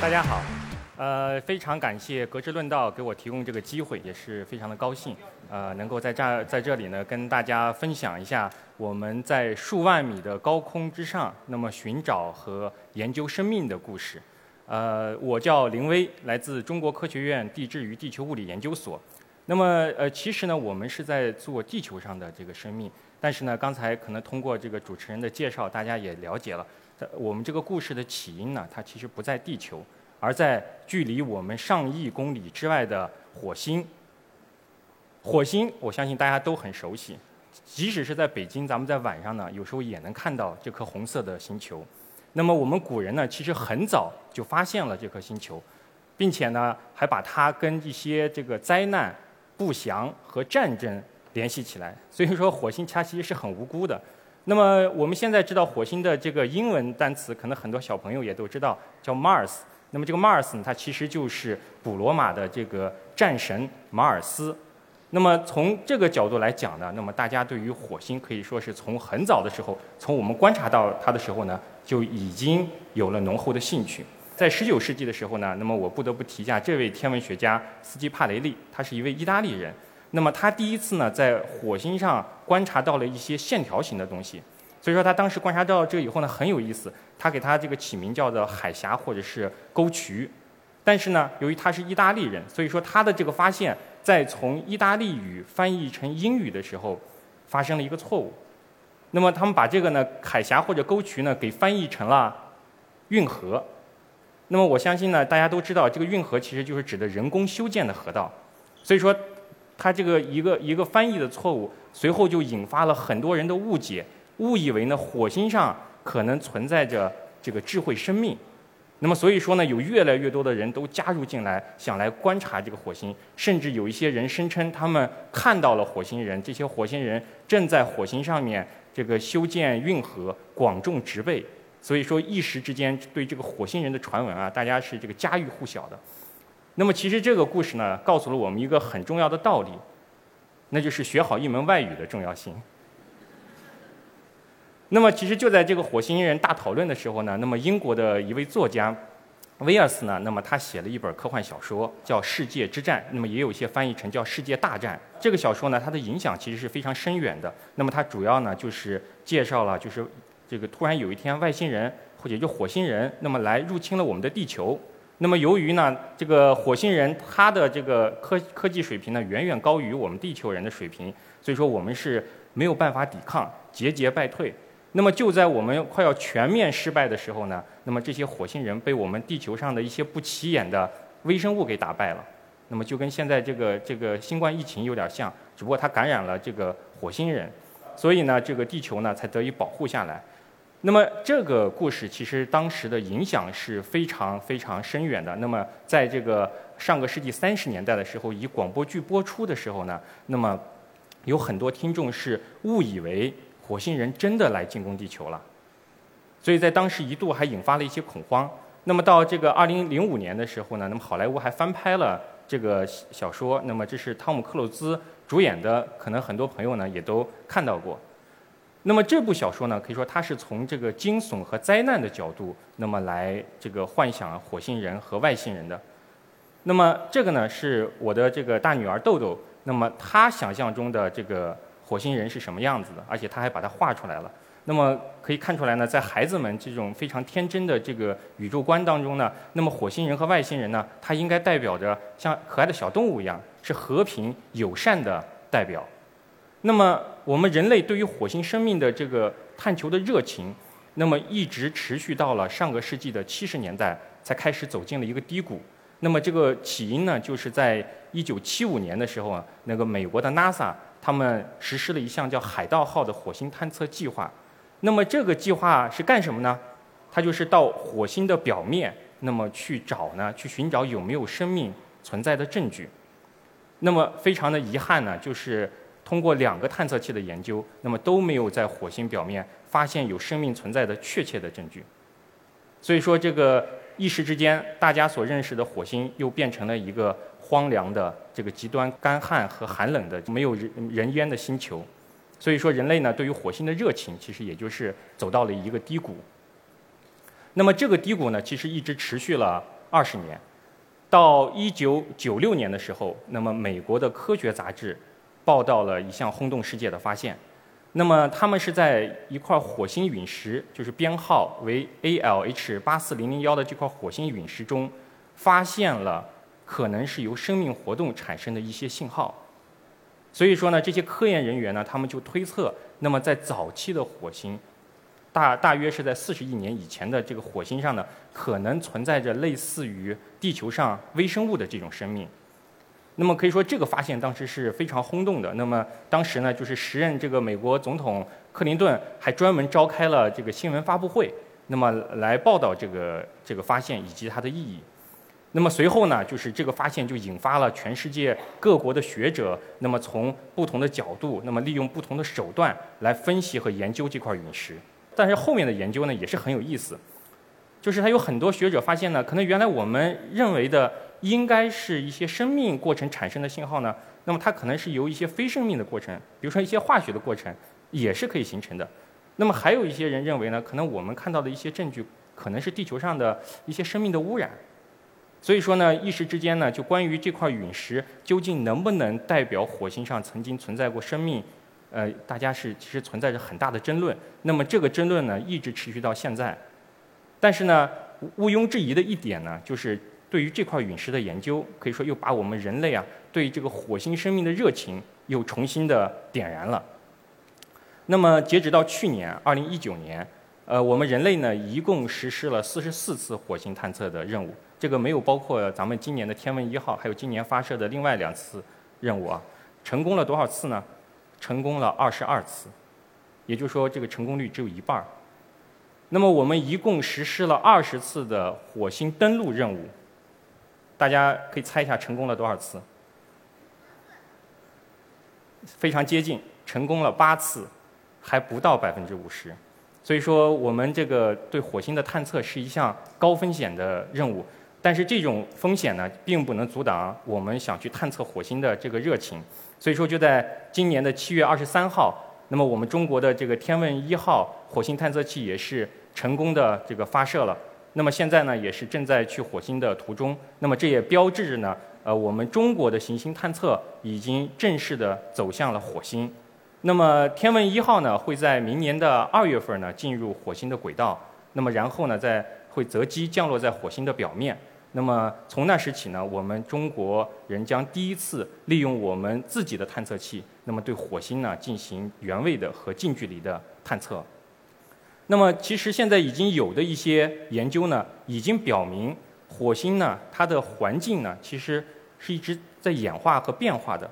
大家好，呃，非常感谢格致论道给我提供这个机会，也是非常的高兴，呃，能够在这在这里呢跟大家分享一下我们在数万米的高空之上，那么寻找和研究生命的故事。呃，我叫林威，来自中国科学院地质与地球物理研究所。那么，呃，其实呢，我们是在做地球上的这个生命，但是呢，刚才可能通过这个主持人的介绍，大家也了解了，我们这个故事的起因呢，它其实不在地球，而在距离我们上亿公里之外的火星。火星，我相信大家都很熟悉，即使是在北京，咱们在晚上呢，有时候也能看到这颗红色的星球。那么我们古人呢，其实很早就发现了这颗星球，并且呢，还把它跟一些这个灾难、不祥和战争联系起来。所以说，火星它其实是很无辜的。那么我们现在知道火星的这个英文单词，可能很多小朋友也都知道，叫 Mars。那么这个 Mars 呢，它其实就是古罗马的这个战神马尔斯。那么从这个角度来讲呢，那么大家对于火星可以说是从很早的时候，从我们观察到它的时候呢，就已经有了浓厚的兴趣。在19世纪的时候呢，那么我不得不提一下这位天文学家斯基帕雷利，他是一位意大利人。那么他第一次呢在火星上观察到了一些线条型的东西，所以说他当时观察到这以后呢很有意思，他给他这个起名叫做海峡或者是沟渠。但是呢，由于他是意大利人，所以说他的这个发现。在从意大利语翻译成英语的时候，发生了一个错误。那么他们把这个呢海峡或者沟渠呢给翻译成了运河。那么我相信呢大家都知道，这个运河其实就是指的人工修建的河道。所以说，他这个一个一个翻译的错误，随后就引发了很多人的误解，误以为呢火星上可能存在着这个智慧生命。那么所以说呢，有越来越多的人都加入进来，想来观察这个火星，甚至有一些人声称他们看到了火星人，这些火星人正在火星上面这个修建运河，广种植被。所以说一时之间对这个火星人的传闻啊，大家是这个家喻户晓的。那么其实这个故事呢，告诉了我们一个很重要的道理，那就是学好一门外语的重要性。那么，其实就在这个火星人大讨论的时候呢，那么英国的一位作家威尔斯呢，那么他写了一本科幻小说，叫《世界之战》，那么也有一些翻译成叫《世界大战》。这个小说呢，它的影响其实是非常深远的。那么它主要呢，就是介绍了，就是这个突然有一天外星人或者就火星人，那么来入侵了我们的地球。那么由于呢，这个火星人他的这个科科技水平呢，远远高于我们地球人的水平，所以说我们是没有办法抵抗，节节败退。那么就在我们快要全面失败的时候呢，那么这些火星人被我们地球上的一些不起眼的微生物给打败了。那么就跟现在这个这个新冠疫情有点像，只不过它感染了这个火星人，所以呢，这个地球呢才得以保护下来。那么这个故事其实当时的影响是非常非常深远的。那么在这个上个世纪三十年代的时候，以广播剧播出的时候呢，那么有很多听众是误以为。火星人真的来进攻地球了，所以在当时一度还引发了一些恐慌。那么到这个二零零五年的时候呢，那么好莱坞还翻拍了这个小说。那么这是汤姆克鲁兹主演的，可能很多朋友呢也都看到过。那么这部小说呢，可以说它是从这个惊悚和灾难的角度，那么来这个幻想火星人和外星人的。那么这个呢是我的这个大女儿豆豆，那么她想象中的这个。火星人是什么样子的？而且她还把它画出来了。那么可以看出来呢，在孩子们这种非常天真的这个宇宙观当中呢，那么火星人和外星人呢，它应该代表着像可爱的小动物一样，是和平友善的代表。那么我们人类对于火星生命的这个探求的热情，那么一直持续到了上个世纪的七十年代，才开始走进了一个低谷。那么这个起因呢，就是在一九七五年的时候啊，那个美国的 NASA。他们实施了一项叫“海盗号”的火星探测计划。那么这个计划是干什么呢？它就是到火星的表面，那么去找呢，去寻找有没有生命存在的证据。那么非常的遗憾呢，就是通过两个探测器的研究，那么都没有在火星表面发现有生命存在的确切的证据。所以说，这个一时之间，大家所认识的火星又变成了一个。荒凉的这个极端干旱和寒冷的没有人人烟的星球，所以说人类呢对于火星的热情其实也就是走到了一个低谷。那么这个低谷呢，其实一直持续了二十年，到一九九六年的时候，那么美国的科学杂志报道了一项轰动世界的发现。那么他们是在一块火星陨石，就是编号为 ALH 八四零零幺的这块火星陨石中，发现了可能是由生命活动产生的一些信号。所以说呢，这些科研人员呢，他们就推测，那么在早期的火星，大大约是在四十亿年以前的这个火星上呢，可能存在着类似于地球上微生物的这种生命。那么可以说，这个发现当时是非常轰动的。那么当时呢，就是时任这个美国总统克林顿还专门召开了这个新闻发布会，那么来报道这个这个发现以及它的意义。那么随后呢，就是这个发现就引发了全世界各国的学者，那么从不同的角度，那么利用不同的手段来分析和研究这块陨石。但是后面的研究呢，也是很有意思，就是他有很多学者发现呢，可能原来我们认为的应该是一些生命过程产生的信号呢，那么它可能是由一些非生命的过程，比如说一些化学的过程，也是可以形成的。那么还有一些人认为呢，可能我们看到的一些证据，可能是地球上的一些生命的污染。所以说呢，一时之间呢，就关于这块陨石究竟能不能代表火星上曾经存在过生命，呃，大家是其实存在着很大的争论。那么这个争论呢，一直持续到现在。但是呢，毋庸置疑的一点呢，就是对于这块陨石的研究，可以说又把我们人类啊对这个火星生命的热情又重新的点燃了。那么截止到去年二零一九年，呃，我们人类呢一共实施了四十四次火星探测的任务。这个没有包括咱们今年的天问一号，还有今年发射的另外两次任务啊，成功了多少次呢？成功了二十二次，也就是说这个成功率只有一半儿。那么我们一共实施了二十次的火星登陆任务，大家可以猜一下成功了多少次？非常接近，成功了八次，还不到百分之五十。所以说我们这个对火星的探测是一项高风险的任务。但是这种风险呢，并不能阻挡我们想去探测火星的这个热情。所以说，就在今年的七月二十三号，那么我们中国的这个天问一号火星探测器也是成功的这个发射了。那么现在呢，也是正在去火星的途中。那么这也标志着呢，呃，我们中国的行星探测已经正式的走向了火星。那么天问一号呢，会在明年的二月份呢进入火星的轨道。那么然后呢，再会择机降落在火星的表面。那么从那时起呢，我们中国人将第一次利用我们自己的探测器，那么对火星呢进行原位的和近距离的探测。那么其实现在已经有的一些研究呢，已经表明火星呢它的环境呢其实是一直在演化和变化的。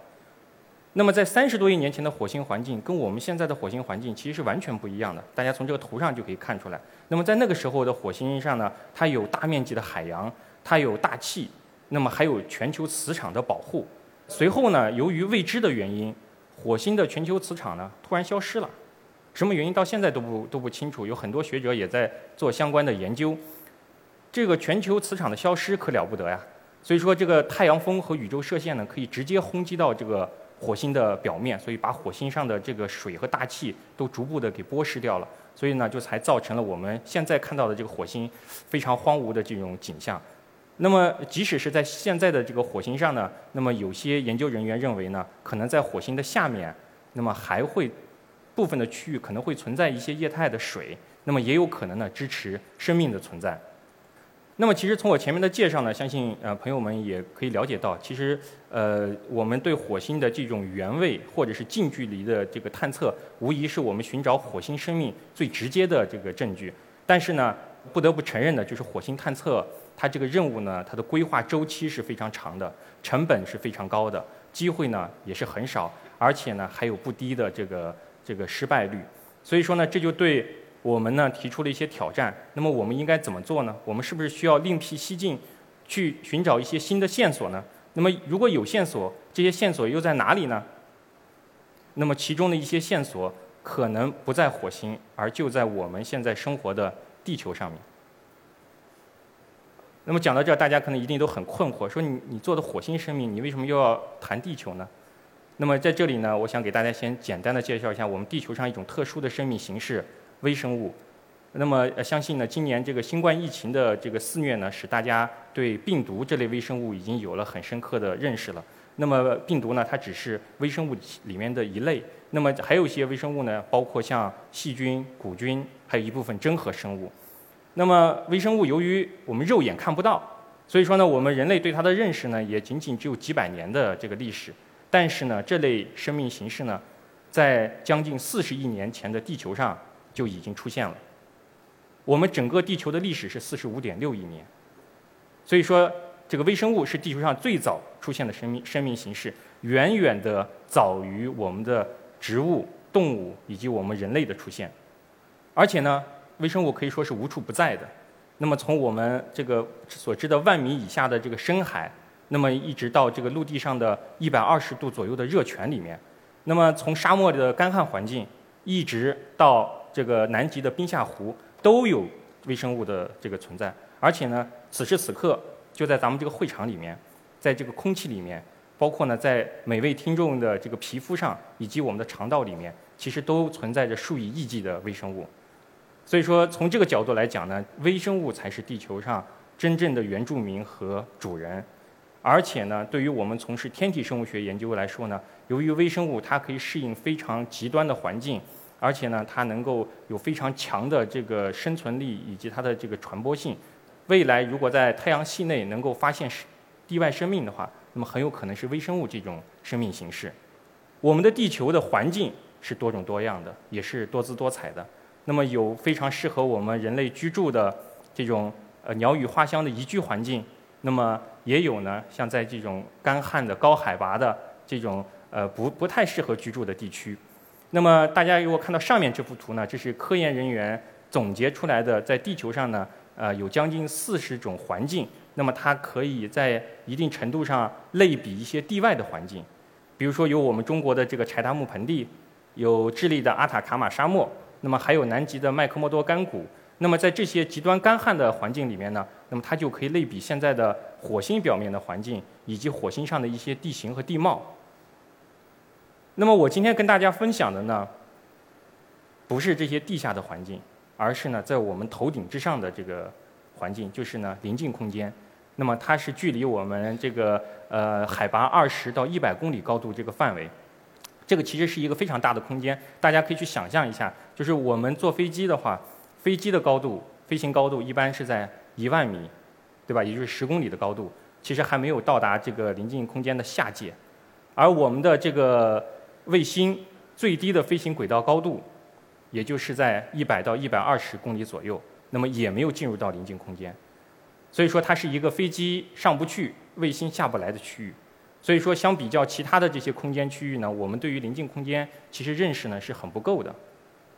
那么在三十多亿年前的火星环境跟我们现在的火星环境其实是完全不一样的，大家从这个图上就可以看出来。那么在那个时候的火星上呢，它有大面积的海洋。它有大气，那么还有全球磁场的保护。随后呢，由于未知的原因，火星的全球磁场呢突然消失了。什么原因到现在都不都不清楚。有很多学者也在做相关的研究。这个全球磁场的消失可了不得呀！所以说，这个太阳风和宇宙射线呢，可以直接轰击到这个火星的表面，所以把火星上的这个水和大气都逐步的给剥蚀掉了。所以呢，就才造成了我们现在看到的这个火星非常荒芜的这种景象。那么，即使是在现在的这个火星上呢，那么有些研究人员认为呢，可能在火星的下面，那么还会部分的区域可能会存在一些液态的水，那么也有可能呢支持生命的存在。那么，其实从我前面的介绍呢，相信呃朋友们也可以了解到，其实呃我们对火星的这种原位或者是近距离的这个探测，无疑是我们寻找火星生命最直接的这个证据。但是呢，不得不承认的就是火星探测。它这个任务呢，它的规划周期是非常长的，成本是非常高的，机会呢也是很少，而且呢还有不低的这个这个失败率。所以说呢，这就对我们呢提出了一些挑战。那么我们应该怎么做呢？我们是不是需要另辟蹊径，去寻找一些新的线索呢？那么如果有线索，这些线索又在哪里呢？那么其中的一些线索可能不在火星，而就在我们现在生活的地球上面。那么讲到这儿，大家可能一定都很困惑，说你你做的火星生命，你为什么又要谈地球呢？那么在这里呢，我想给大家先简单的介绍一下我们地球上一种特殊的生命形式——微生物。那么相信呢，今年这个新冠疫情的这个肆虐呢，使大家对病毒这类微生物已经有了很深刻的认识了。那么病毒呢，它只是微生物里面的一类。那么还有一些微生物呢，包括像细菌、古菌，还有一部分真核生物。那么微生物由于我们肉眼看不到，所以说呢，我们人类对它的认识呢，也仅仅只有几百年的这个历史。但是呢，这类生命形式呢，在将近四十亿年前的地球上就已经出现了。我们整个地球的历史是四十五点六亿年，所以说这个微生物是地球上最早出现的生命生命形式，远远的早于我们的植物、动物以及我们人类的出现。而且呢，微生物可以说是无处不在的。那么从我们这个所知的万米以下的这个深海。那么一直到这个陆地上的一百二十度左右的热泉里面，那么从沙漠的干旱环境，一直到这个南极的冰下湖，都有微生物的这个存在。而且呢，此时此刻就在咱们这个会场里面，在这个空气里面，包括呢在每位听众的这个皮肤上，以及我们的肠道里面，其实都存在着数以亿计的微生物。所以说，从这个角度来讲呢，微生物才是地球上真正的原住民和主人。而且呢，对于我们从事天体生物学研究来说呢，由于微生物它可以适应非常极端的环境，而且呢，它能够有非常强的这个生存力以及它的这个传播性。未来如果在太阳系内能够发现地外生命的话，那么很有可能是微生物这种生命形式。我们的地球的环境是多种多样的，也是多姿多彩的。那么有非常适合我们人类居住的这种呃鸟语花香的宜居环境。那么也有呢，像在这种干旱的高海拔的这种呃不不太适合居住的地区。那么大家如果看到上面这幅图呢，这是科研人员总结出来的，在地球上呢，呃有将近四十种环境。那么它可以在一定程度上类比一些地外的环境，比如说有我们中国的这个柴达木盆地，有智利的阿塔卡马沙漠，那么还有南极的麦克默多干谷。那么在这些极端干旱的环境里面呢，那么它就可以类比现在的火星表面的环境，以及火星上的一些地形和地貌。那么我今天跟大家分享的呢，不是这些地下的环境，而是呢在我们头顶之上的这个环境，就是呢临近空间。那么它是距离我们这个呃海拔二十到一百公里高度这个范围，这个其实是一个非常大的空间。大家可以去想象一下，就是我们坐飞机的话。飞机的高度，飞行高度一般是在一万米，对吧？也就是十公里的高度，其实还没有到达这个临近空间的下界。而我们的这个卫星最低的飞行轨道高度，也就是在一百到一百二十公里左右，那么也没有进入到临近空间。所以说，它是一个飞机上不去、卫星下不来的区域。所以说，相比较其他的这些空间区域呢，我们对于临近空间其实认识呢是很不够的。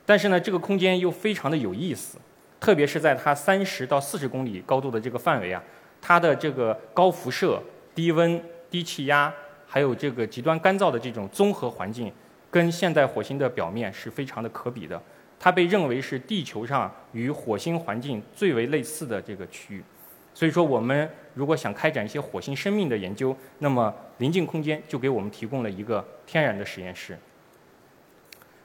但是呢，这个空间又非常的有意思，特别是在它三十到四十公里高度的这个范围啊，它的这个高辐射、低温、低气压，还有这个极端干燥的这种综合环境，跟现代火星的表面是非常的可比的。它被认为是地球上与火星环境最为类似的这个区域。所以说，我们如果想开展一些火星生命的研究，那么临近空间就给我们提供了一个天然的实验室。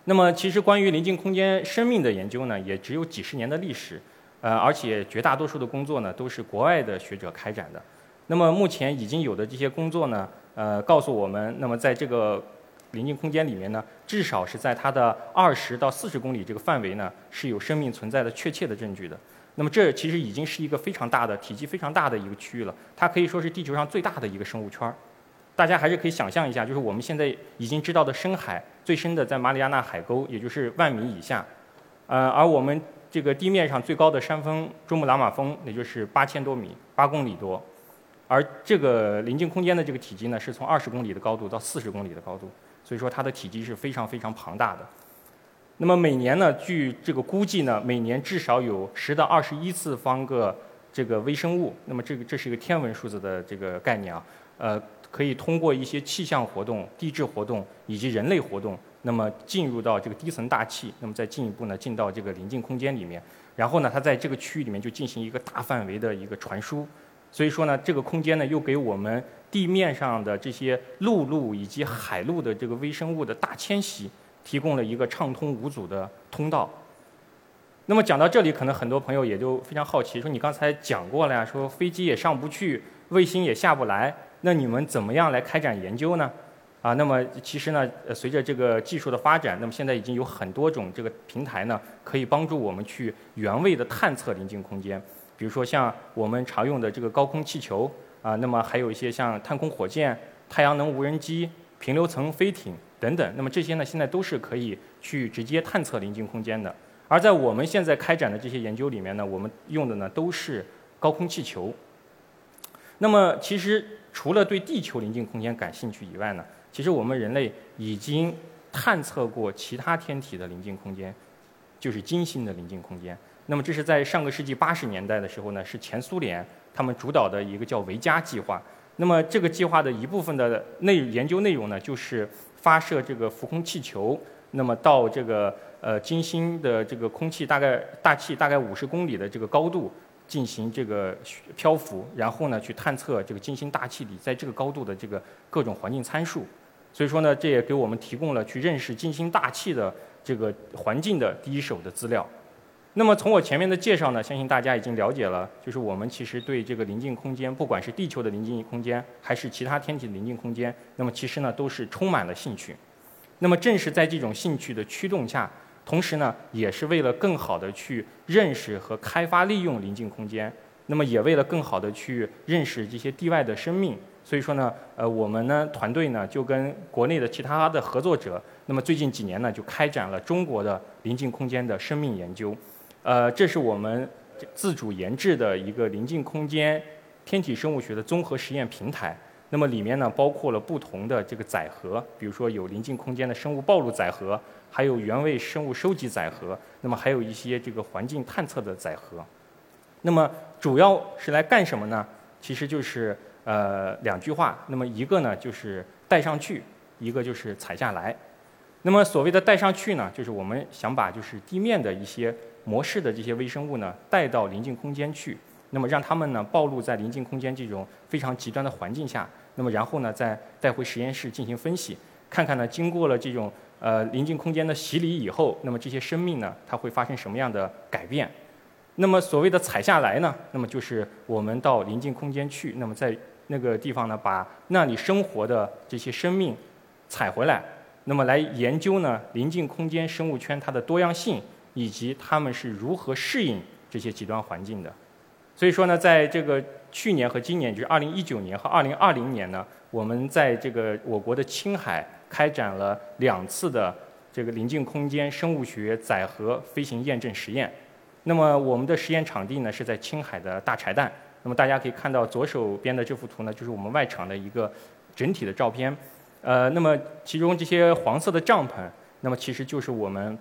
那么，其实关于临近空间生命的研究呢，也只有几十年的历史，呃，而且绝大多数的工作呢，都是国外的学者开展的。那么，目前已经有的这些工作呢，呃，告诉我们，那么在这个临近空间里面呢，至少是在它的二十到四十公里这个范围呢，是有生命存在的确切的证据的。那么，这其实已经是一个非常大的、体积非常大的一个区域了，它可以说是地球上最大的一个生物圈儿。大家还是可以想象一下，就是我们现在已经知道的深海最深的在马里亚纳海沟，也就是万米以下，呃，而我们这个地面上最高的山峰珠穆朗玛峰，也就是八千多米，八公里多，而这个临近空间的这个体积呢，是从二十公里的高度到四十公里的高度，所以说它的体积是非常非常庞大的。那么每年呢，据这个估计呢，每年至少有十到二十一次方个这个微生物，那么这个这是一个天文数字的这个概念啊，呃。可以通过一些气象活动、地质活动以及人类活动，那么进入到这个低层大气，那么再进一步呢进到这个临近空间里面，然后呢它在这个区域里面就进行一个大范围的一个传输，所以说呢这个空间呢又给我们地面上的这些陆路以及海陆的这个微生物的大迁徙提供了一个畅通无阻的通道。那么讲到这里，可能很多朋友也就非常好奇，说你刚才讲过了呀，说飞机也上不去，卫星也下不来，那你们怎么样来开展研究呢？啊，那么其实呢，随着这个技术的发展，那么现在已经有很多种这个平台呢，可以帮助我们去原位的探测临近空间。比如说像我们常用的这个高空气球啊，那么还有一些像探空火箭、太阳能无人机、平流层飞艇等等。那么这些呢，现在都是可以去直接探测临近空间的。而在我们现在开展的这些研究里面呢，我们用的呢都是高空气球。那么其实除了对地球临近空间感兴趣以外呢，其实我们人类已经探测过其他天体的临近空间，就是金星的临近空间。那么这是在上个世纪八十年代的时候呢，是前苏联他们主导的一个叫维加计划。那么这个计划的一部分的内研究内容呢，就是发射这个浮空气球，那么到这个呃金星的这个空气大概大气大概五十公里的这个高度进行这个漂浮，然后呢去探测这个金星大气里在这个高度的这个各种环境参数。所以说呢，这也给我们提供了去认识金星大气的这个环境的第一手的资料。那么从我前面的介绍呢，相信大家已经了解了，就是我们其实对这个临近空间，不管是地球的临近空间，还是其他天体的临近空间，那么其实呢都是充满了兴趣。那么正是在这种兴趣的驱动下，同时呢，也是为了更好的去认识和开发利用临近空间，那么也为了更好的去认识这些地外的生命。所以说呢，呃，我们呢团队呢就跟国内的其他的合作者，那么最近几年呢就开展了中国的临近空间的生命研究，呃，这是我们自主研制的一个临近空间天体生物学的综合实验平台。那么里面呢包括了不同的这个载荷，比如说有临近空间的生物暴露载荷，还有原位生物收集载荷，那么还有一些这个环境探测的载荷。那么主要是来干什么呢？其实就是。呃，两句话。那么一个呢，就是带上去；一个就是采下来。那么所谓的带上去呢，就是我们想把就是地面的一些模式的这些微生物呢带到临近空间去，那么让它们呢暴露在临近空间这种非常极端的环境下，那么然后呢再带回实验室进行分析，看看呢经过了这种呃临近空间的洗礼以后，那么这些生命呢它会发生什么样的改变？那么所谓的采下来呢，那么就是我们到临近空间去，那么在那个地方呢，把那里生活的这些生命采回来，那么来研究呢临近空间生物圈它的多样性，以及它们是如何适应这些极端环境的。所以说呢，在这个去年和今年，就是二零一九年和二零二零年呢，我们在这个我国的青海开展了两次的这个临近空间生物学载荷飞行验证实验。那么我们的实验场地呢是在青海的大柴旦。那么大家可以看到左手边的这幅图呢，就是我们外场的一个整体的照片。呃，那么其中这些黄色的帐篷，那么其实就是我们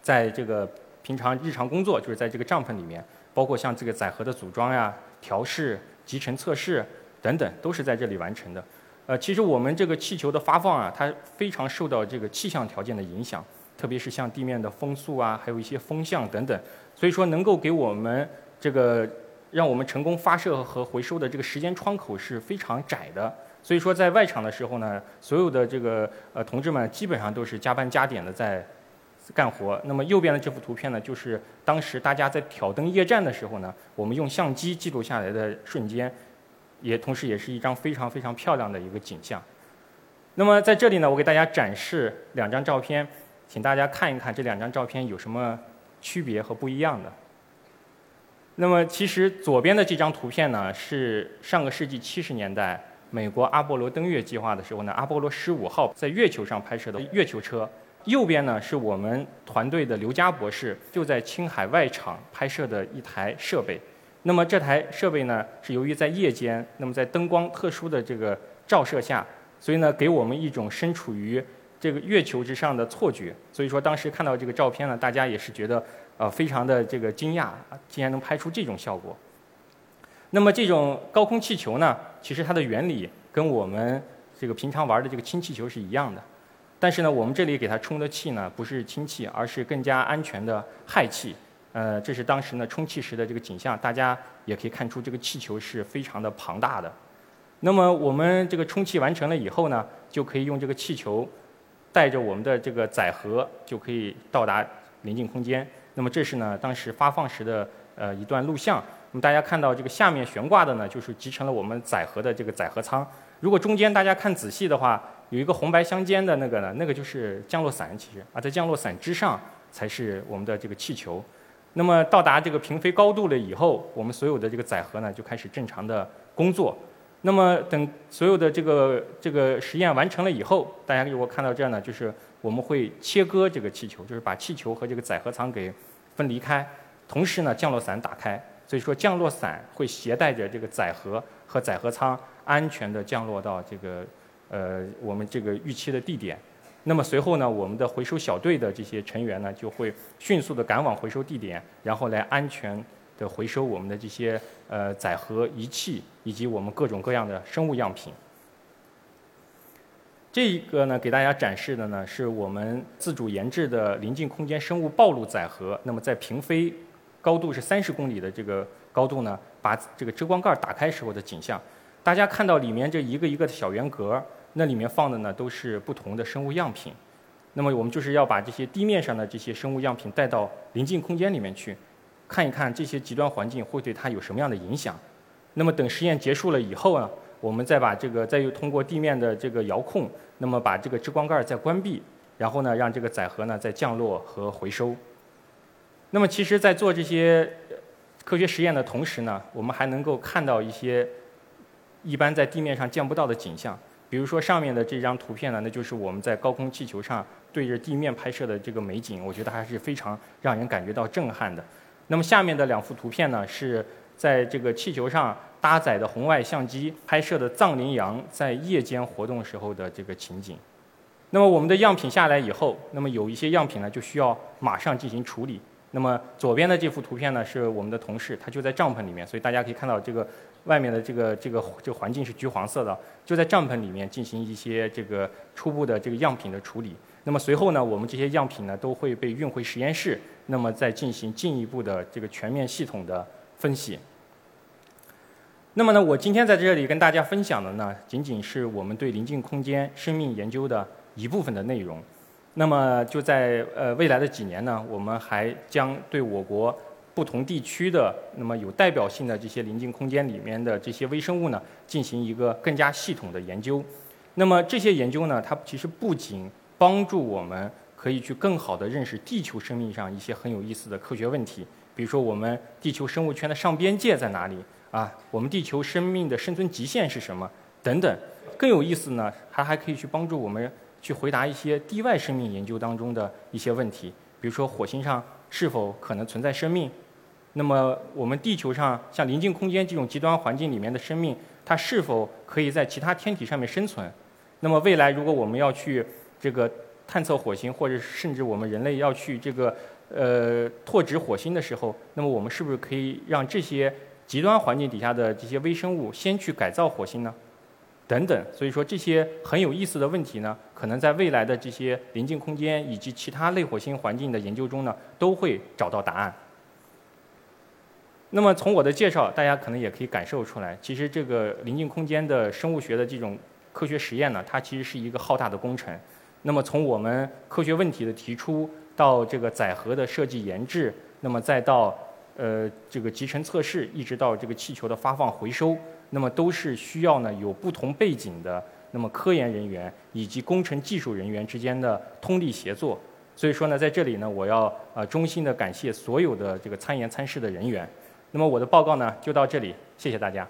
在这个平常日常工作，就是在这个帐篷里面，包括像这个载荷的组装呀、调试、集成测试等等，都是在这里完成的。呃，其实我们这个气球的发放啊，它非常受到这个气象条件的影响，特别是像地面的风速啊，还有一些风向等等，所以说能够给我们这个。让我们成功发射和回收的这个时间窗口是非常窄的，所以说在外场的时候呢，所有的这个呃同志们基本上都是加班加点的在干活。那么右边的这幅图片呢，就是当时大家在挑灯夜战的时候呢，我们用相机记录下来的瞬间，也同时也是一张非常非常漂亮的一个景象。那么在这里呢，我给大家展示两张照片，请大家看一看这两张照片有什么区别和不一样的。那么，其实左边的这张图片呢，是上个世纪七十年代美国阿波罗登月计划的时候呢，阿波罗十五号在月球上拍摄的月球车。右边呢，是我们团队的刘佳博士就在青海外场拍摄的一台设备。那么这台设备呢，是由于在夜间，那么在灯光特殊的这个照射下，所以呢，给我们一种身处于这个月球之上的错觉。所以说，当时看到这个照片呢，大家也是觉得。呃，非常的这个惊讶，竟然能拍出这种效果。那么这种高空气球呢，其实它的原理跟我们这个平常玩的这个氢气球是一样的，但是呢，我们这里给它充的气呢，不是氢气，而是更加安全的氦气。呃，这是当时呢充气时的这个景象，大家也可以看出这个气球是非常的庞大的。那么我们这个充气完成了以后呢，就可以用这个气球带着我们的这个载荷，就可以到达临近空间。那么这是呢当时发放时的呃一段录像。那么大家看到这个下面悬挂的呢，就是集成了我们载荷的这个载荷舱。如果中间大家看仔细的话，有一个红白相间的那个呢，那个就是降落伞，其实啊，在降落伞之上才是我们的这个气球。那么到达这个平飞高度了以后，我们所有的这个载荷呢就开始正常的工作。那么等所有的这个这个实验完成了以后，大家如果看到这儿呢，就是我们会切割这个气球，就是把气球和这个载荷舱给分离开，同时呢降落伞打开。所以说，降落伞会携带着这个载荷和载荷舱安全的降落到这个呃我们这个预期的地点。那么随后呢，我们的回收小队的这些成员呢，就会迅速的赶往回收地点，然后来安全的回收我们的这些呃载荷仪器以及我们各种各样的生物样品。这一个呢，给大家展示的呢，是我们自主研制的临近空间生物暴露载荷。那么在平飞。高度是三十公里的这个高度呢，把这个遮光盖打开时候的景象，大家看到里面这一个一个的小圆格，那里面放的呢都是不同的生物样品。那么我们就是要把这些地面上的这些生物样品带到临近空间里面去，看一看这些极端环境会对它有什么样的影响。那么等实验结束了以后呢，我们再把这个再又通过地面的这个遥控，那么把这个遮光盖再关闭，然后呢让这个载荷呢再降落和回收。那么，其实，在做这些科学实验的同时呢，我们还能够看到一些一般在地面上见不到的景象。比如说，上面的这张图片呢，那就是我们在高空气球上对着地面拍摄的这个美景，我觉得还是非常让人感觉到震撼的。那么，下面的两幅图片呢，是在这个气球上搭载的红外相机拍摄的藏羚羊在夜间活动时候的这个情景。那么，我们的样品下来以后，那么有一些样品呢，就需要马上进行处理。那么左边的这幅图片呢，是我们的同事，他就在帐篷里面，所以大家可以看到这个外面的这个这个这个环境是橘黄色的，就在帐篷里面进行一些这个初步的这个样品的处理。那么随后呢，我们这些样品呢都会被运回实验室，那么再进行进一步的这个全面系统的分析。那么呢，我今天在这里跟大家分享的呢，仅仅是我们对临近空间生命研究的一部分的内容。那么就在呃未来的几年呢，我们还将对我国不同地区的那么有代表性的这些临近空间里面的这些微生物呢，进行一个更加系统的研究。那么这些研究呢，它其实不仅帮助我们可以去更好的认识地球生命上一些很有意思的科学问题，比如说我们地球生物圈的上边界在哪里啊？我们地球生命的生存极限是什么？等等。更有意思呢，它还可以去帮助我们。去回答一些地外生命研究当中的一些问题，比如说火星上是否可能存在生命？那么我们地球上像临近空间这种极端环境里面的生命，它是否可以在其他天体上面生存？那么未来如果我们要去这个探测火星，或者甚至我们人类要去这个呃拓殖火星的时候，那么我们是不是可以让这些极端环境底下的这些微生物先去改造火星呢？等等，所以说这些很有意思的问题呢，可能在未来的这些临近空间以及其他类火星环境的研究中呢，都会找到答案。那么从我的介绍，大家可能也可以感受出来，其实这个临近空间的生物学的这种科学实验呢，它其实是一个浩大的工程。那么从我们科学问题的提出，到这个载荷的设计研制，那么再到呃这个集成测试，一直到这个气球的发放回收。那么都是需要呢有不同背景的那么科研人员以及工程技术人员之间的通力协作。所以说呢，在这里呢，我要呃衷心的感谢所有的这个参研参试的人员。那么我的报告呢就到这里，谢谢大家。